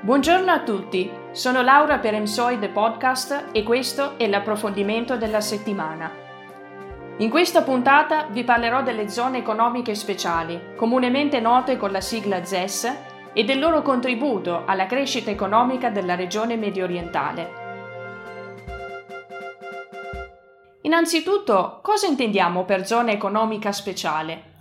Buongiorno a tutti, sono Laura per Emsoi The Podcast e questo è l'approfondimento della settimana. In questa puntata vi parlerò delle zone economiche speciali, comunemente note con la sigla ZES, e del loro contributo alla crescita economica della regione medio orientale. Innanzitutto, cosa intendiamo per zona economica speciale?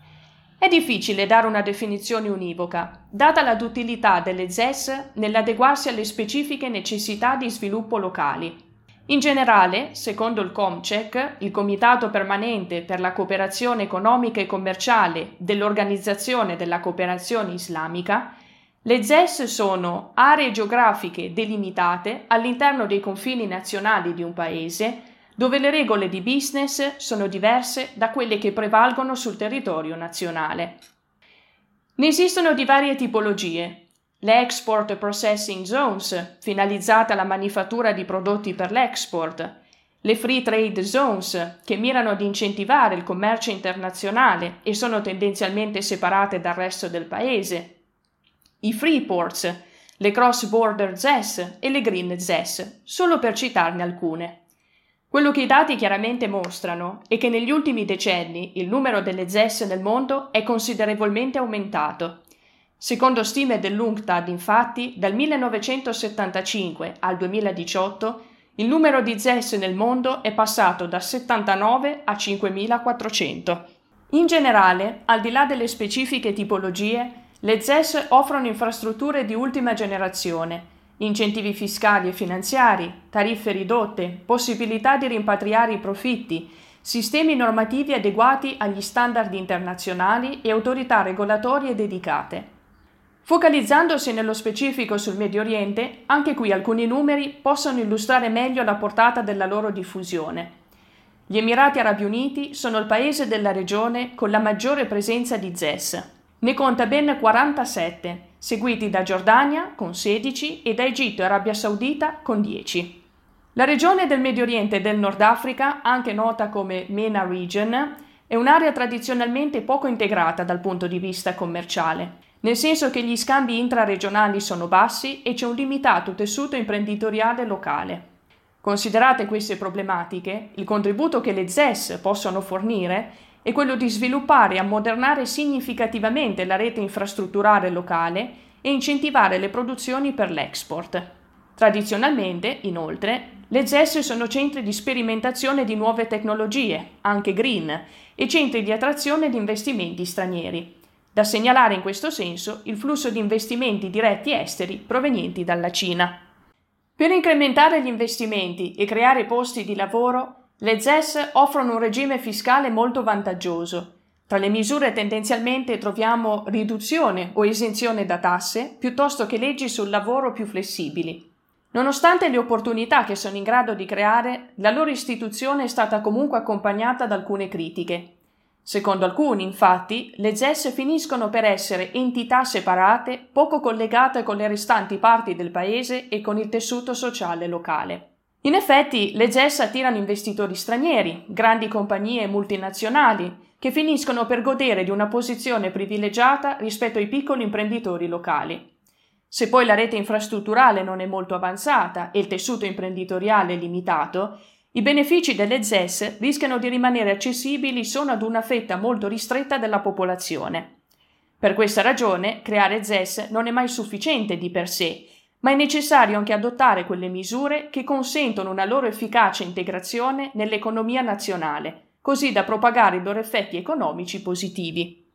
È difficile dare una definizione univoca, data la duttilità delle ZES nell'adeguarsi alle specifiche necessità di sviluppo locali. In generale, secondo il COMCEC, il Comitato Permanente per la Cooperazione Economica e Commerciale dell'Organizzazione della Cooperazione Islamica, le ZES sono aree geografiche delimitate all'interno dei confini nazionali di un paese dove le regole di business sono diverse da quelle che prevalgono sul territorio nazionale. Ne esistono di varie tipologie. Le Export Processing Zones, finalizzate alla manifattura di prodotti per l'export, le Free Trade Zones, che mirano ad incentivare il commercio internazionale e sono tendenzialmente separate dal resto del paese, i Free Ports, le Cross Border ZES e le Green ZES, solo per citarne alcune. Quello che i dati chiaramente mostrano è che negli ultimi decenni il numero delle ZES nel mondo è considerevolmente aumentato. Secondo stime dell'UNCTAD, infatti, dal 1975 al 2018 il numero di ZES nel mondo è passato da 79 a 5.400. In generale, al di là delle specifiche tipologie, le ZES offrono infrastrutture di ultima generazione incentivi fiscali e finanziari, tariffe ridotte, possibilità di rimpatriare i profitti, sistemi normativi adeguati agli standard internazionali e autorità regolatorie dedicate. Focalizzandosi nello specifico sul Medio Oriente, anche qui alcuni numeri possono illustrare meglio la portata della loro diffusione. Gli Emirati Arabi Uniti sono il paese della regione con la maggiore presenza di ZES. Ne conta ben 47, seguiti da Giordania con 16 e da Egitto e Arabia Saudita con 10. La regione del Medio Oriente e del Nord Africa, anche nota come MENA Region, è un'area tradizionalmente poco integrata dal punto di vista commerciale, nel senso che gli scambi intraregionali sono bassi e c'è un limitato tessuto imprenditoriale locale. Considerate queste problematiche, il contributo che le ZES possono fornire è quello di sviluppare e ammodernare significativamente la rete infrastrutturale locale e incentivare le produzioni per l'export. Tradizionalmente, inoltre, le ZES sono centri di sperimentazione di nuove tecnologie, anche green, e centri di attrazione di investimenti stranieri. Da segnalare in questo senso il flusso di investimenti diretti esteri provenienti dalla Cina. Per incrementare gli investimenti e creare posti di lavoro, le ZES offrono un regime fiscale molto vantaggioso. Tra le misure tendenzialmente troviamo riduzione o esenzione da tasse piuttosto che leggi sul lavoro più flessibili. Nonostante le opportunità che sono in grado di creare, la loro istituzione è stata comunque accompagnata da alcune critiche. Secondo alcuni, infatti, le ZES finiscono per essere entità separate, poco collegate con le restanti parti del paese e con il tessuto sociale locale. In effetti, le ZES attirano investitori stranieri, grandi compagnie multinazionali, che finiscono per godere di una posizione privilegiata rispetto ai piccoli imprenditori locali. Se poi la rete infrastrutturale non è molto avanzata e il tessuto imprenditoriale è limitato, i benefici delle ZES rischiano di rimanere accessibili solo ad una fetta molto ristretta della popolazione. Per questa ragione, creare ZES non è mai sufficiente di per sé ma è necessario anche adottare quelle misure che consentono una loro efficace integrazione nell'economia nazionale, così da propagare i loro effetti economici positivi.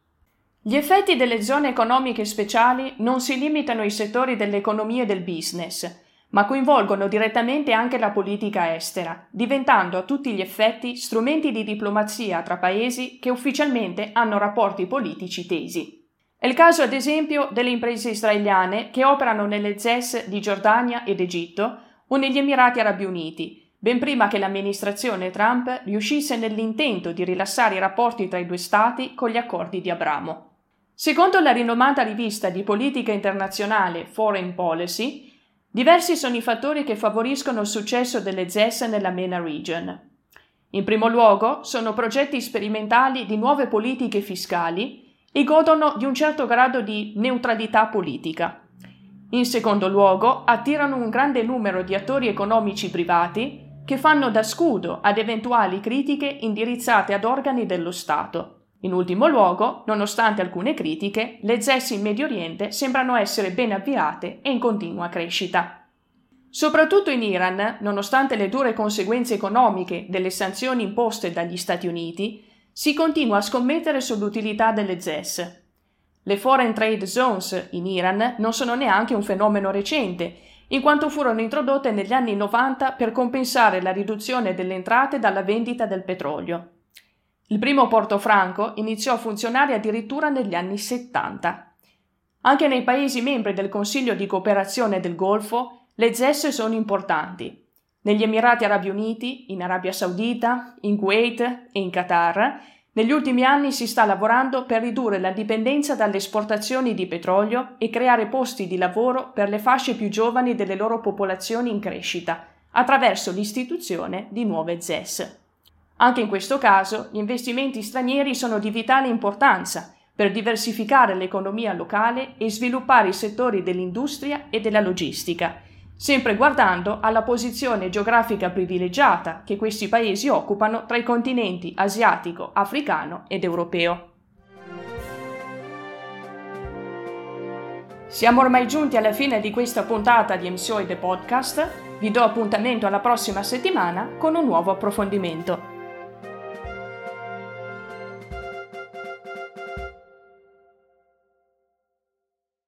Gli effetti delle zone economiche speciali non si limitano ai settori dell'economia e del business, ma coinvolgono direttamente anche la politica estera, diventando a tutti gli effetti strumenti di diplomazia tra paesi che ufficialmente hanno rapporti politici tesi. È il caso, ad esempio, delle imprese israeliane che operano nelle ZES di Giordania ed Egitto o negli Emirati Arabi Uniti, ben prima che l'amministrazione Trump riuscisse nell'intento di rilassare i rapporti tra i due Stati con gli accordi di Abramo. Secondo la rinomata rivista di politica internazionale Foreign Policy, diversi sono i fattori che favoriscono il successo delle ZES nella MENA region. In primo luogo sono progetti sperimentali di nuove politiche fiscali e godono di un certo grado di neutralità politica. In secondo luogo, attirano un grande numero di attori economici privati che fanno da scudo ad eventuali critiche indirizzate ad organi dello Stato. In ultimo luogo, nonostante alcune critiche, le ZES in Medio Oriente sembrano essere ben avviate e in continua crescita. Soprattutto in Iran, nonostante le dure conseguenze economiche delle sanzioni imposte dagli Stati Uniti, si continua a scommettere sull'utilità delle ZES. Le Foreign Trade Zones in Iran non sono neanche un fenomeno recente in quanto furono introdotte negli anni 90 per compensare la riduzione delle entrate dalla vendita del petrolio. Il primo porto franco iniziò a funzionare addirittura negli anni 70. Anche nei Paesi membri del Consiglio di cooperazione del Golfo le ZES sono importanti. Negli Emirati Arabi Uniti, in Arabia Saudita, in Kuwait e in Qatar negli ultimi anni si sta lavorando per ridurre la dipendenza dalle esportazioni di petrolio e creare posti di lavoro per le fasce più giovani delle loro popolazioni in crescita, attraverso l'istituzione di nuove ZES. Anche in questo caso gli investimenti stranieri sono di vitale importanza per diversificare l'economia locale e sviluppare i settori dell'industria e della logistica, sempre guardando alla posizione geografica privilegiata che questi paesi occupano tra i continenti asiatico, africano ed europeo. Siamo ormai giunti alla fine di questa puntata di MSOI The Podcast. Vi do appuntamento alla prossima settimana con un nuovo approfondimento.